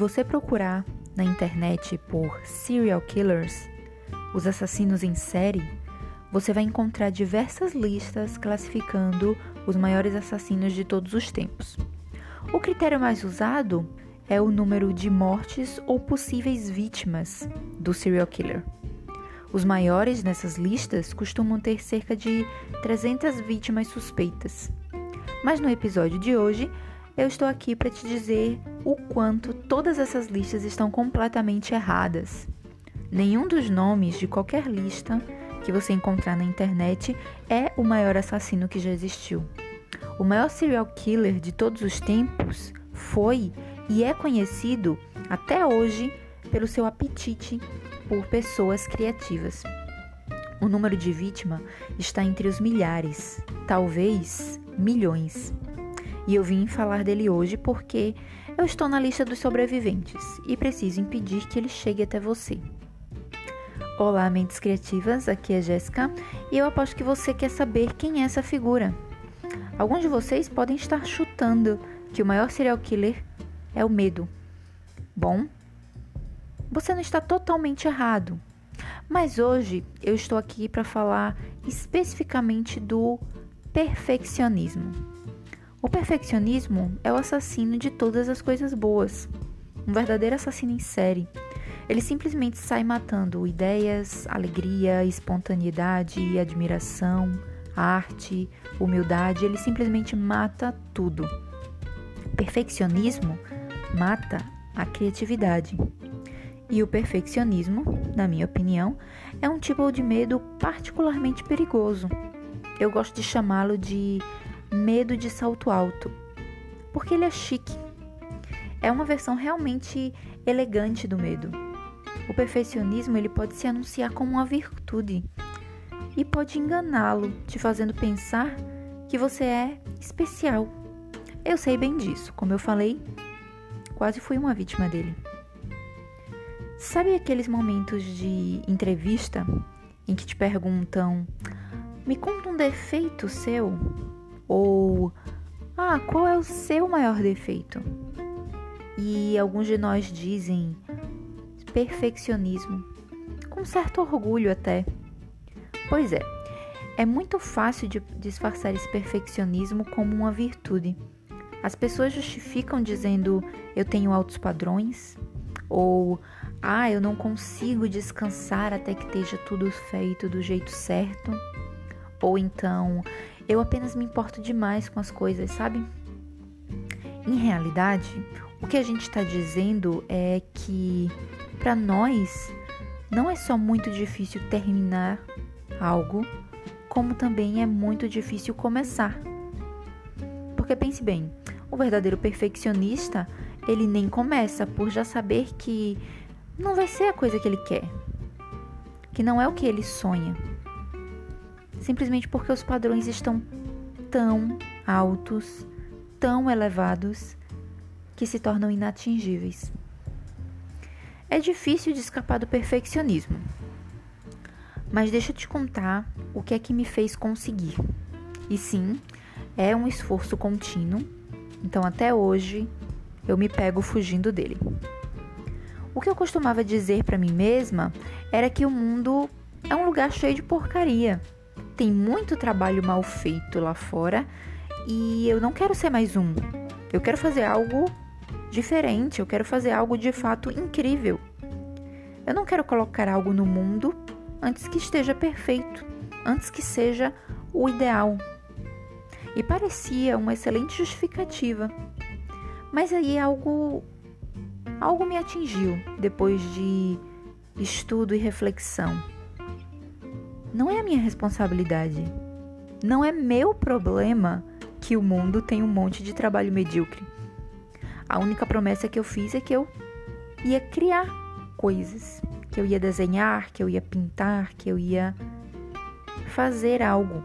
você procurar na internet por serial killers, os assassinos em série, você vai encontrar diversas listas classificando os maiores assassinos de todos os tempos. O critério mais usado é o número de mortes ou possíveis vítimas do serial killer. Os maiores nessas listas costumam ter cerca de 300 vítimas suspeitas. Mas no episódio de hoje, eu estou aqui para te dizer o quanto todas essas listas estão completamente erradas. Nenhum dos nomes de qualquer lista que você encontrar na internet é o maior assassino que já existiu. O maior serial killer de todos os tempos foi e é conhecido até hoje pelo seu apetite por pessoas criativas. O número de vítimas está entre os milhares, talvez milhões. E eu vim falar dele hoje porque eu estou na lista dos sobreviventes e preciso impedir que ele chegue até você. Olá, mentes criativas, aqui é Jéssica e eu aposto que você quer saber quem é essa figura. Alguns de vocês podem estar chutando que o maior serial killer é o medo. Bom, você não está totalmente errado. Mas hoje eu estou aqui para falar especificamente do perfeccionismo. O perfeccionismo é o assassino de todas as coisas boas, um verdadeiro assassino em série. Ele simplesmente sai matando ideias, alegria, espontaneidade, admiração, arte, humildade, ele simplesmente mata tudo. Perfeccionismo mata a criatividade. E o perfeccionismo, na minha opinião, é um tipo de medo particularmente perigoso. Eu gosto de chamá-lo de medo de salto alto, porque ele é chique. É uma versão realmente elegante do medo. O perfeccionismo ele pode se anunciar como uma virtude e pode enganá-lo, te fazendo pensar que você é especial. Eu sei bem disso, como eu falei, quase fui uma vítima dele. Sabe aqueles momentos de entrevista em que te perguntam: me conta um defeito seu? Ah, qual é o seu maior defeito? E alguns de nós dizem perfeccionismo, com certo orgulho até. Pois é, é muito fácil de disfarçar esse perfeccionismo como uma virtude. As pessoas justificam dizendo eu tenho altos padrões, ou ah, eu não consigo descansar até que esteja tudo feito do jeito certo. Ou então, eu apenas me importo demais com as coisas, sabe? Em realidade, o que a gente está dizendo é que para nós não é só muito difícil terminar algo, como também é muito difícil começar. Porque pense bem, o verdadeiro perfeccionista, ele nem começa por já saber que não vai ser a coisa que ele quer, que não é o que ele sonha. Simplesmente porque os padrões estão tão altos, tão elevados, que se tornam inatingíveis. É difícil de escapar do perfeccionismo. Mas deixa eu te contar o que é que me fez conseguir. E sim, é um esforço contínuo, então até hoje eu me pego fugindo dele. O que eu costumava dizer para mim mesma era que o mundo é um lugar cheio de porcaria. Tem muito trabalho mal feito lá fora e eu não quero ser mais um. Eu quero fazer algo diferente, eu quero fazer algo de fato incrível. Eu não quero colocar algo no mundo antes que esteja perfeito, antes que seja o ideal. E parecia uma excelente justificativa. Mas aí algo algo me atingiu depois de estudo e reflexão. Não é a minha responsabilidade. Não é meu problema que o mundo tem um monte de trabalho medíocre. A única promessa que eu fiz é que eu ia criar coisas, que eu ia desenhar, que eu ia pintar, que eu ia fazer algo.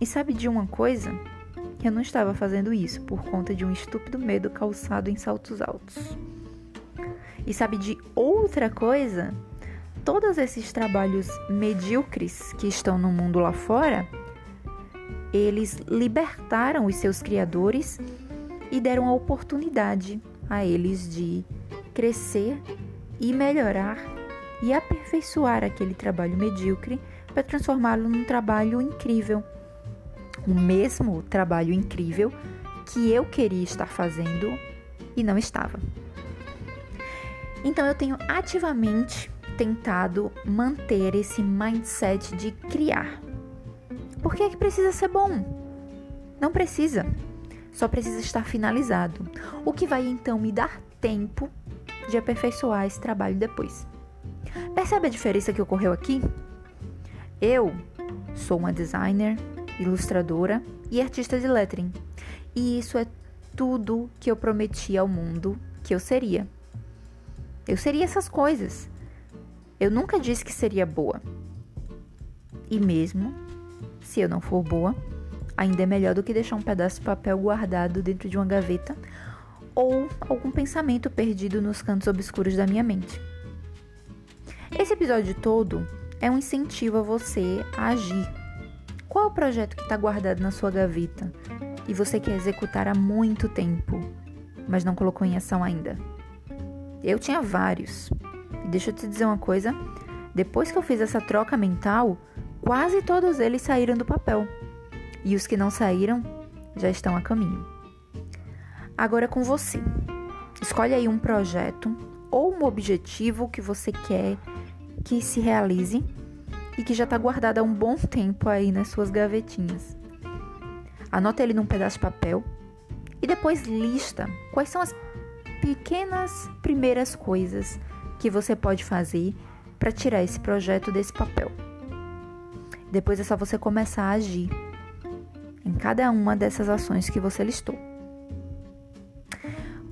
E sabe de uma coisa? Eu não estava fazendo isso por conta de um estúpido medo calçado em saltos altos. E sabe de outra coisa? Todos esses trabalhos medíocres que estão no mundo lá fora, eles libertaram os seus criadores e deram a oportunidade a eles de crescer e melhorar e aperfeiçoar aquele trabalho medíocre para transformá-lo num trabalho incrível. O mesmo trabalho incrível que eu queria estar fazendo e não estava. Então eu tenho ativamente tentado manter esse mindset de criar. Por que é que precisa ser bom? Não precisa. Só precisa estar finalizado. O que vai então me dar tempo de aperfeiçoar esse trabalho depois. Percebe a diferença que ocorreu aqui? Eu sou uma designer, ilustradora e artista de lettering. E isso é tudo que eu prometi ao mundo que eu seria. Eu seria essas coisas. Eu nunca disse que seria boa. E mesmo se eu não for boa, ainda é melhor do que deixar um pedaço de papel guardado dentro de uma gaveta ou algum pensamento perdido nos cantos obscuros da minha mente. Esse episódio todo é um incentivo a você a agir. Qual é o projeto que está guardado na sua gaveta e você quer executar há muito tempo, mas não colocou em ação ainda? Eu tinha vários. Deixa eu te dizer uma coisa: depois que eu fiz essa troca mental, quase todos eles saíram do papel. E os que não saíram já estão a caminho. Agora é com você. Escolhe aí um projeto ou um objetivo que você quer que se realize e que já está guardado há um bom tempo aí nas suas gavetinhas. Anota ele num pedaço de papel e depois lista quais são as pequenas primeiras coisas que você pode fazer para tirar esse projeto desse papel. Depois é só você começar a agir em cada uma dessas ações que você listou.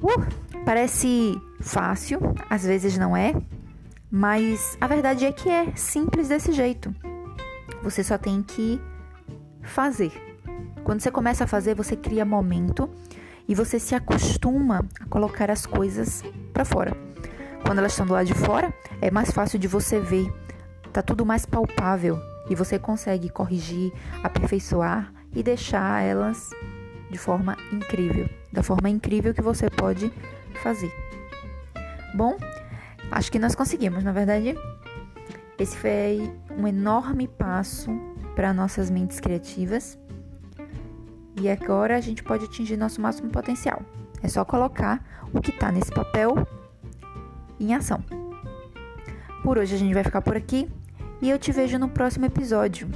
Uh, parece fácil, às vezes não é, mas a verdade é que é simples desse jeito. Você só tem que fazer. Quando você começa a fazer, você cria momento e você se acostuma a colocar as coisas para fora. Quando elas estão do lado de fora, é mais fácil de você ver. Tá tudo mais palpável e você consegue corrigir, aperfeiçoar e deixar elas de forma incrível, da forma incrível que você pode fazer. Bom, acho que nós conseguimos, na verdade. Esse foi um enorme passo para nossas mentes criativas. E agora a gente pode atingir nosso máximo potencial. É só colocar o que está nesse papel em ação. Por hoje a gente vai ficar por aqui e eu te vejo no próximo episódio.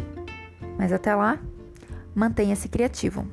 Mas até lá, mantenha-se criativo.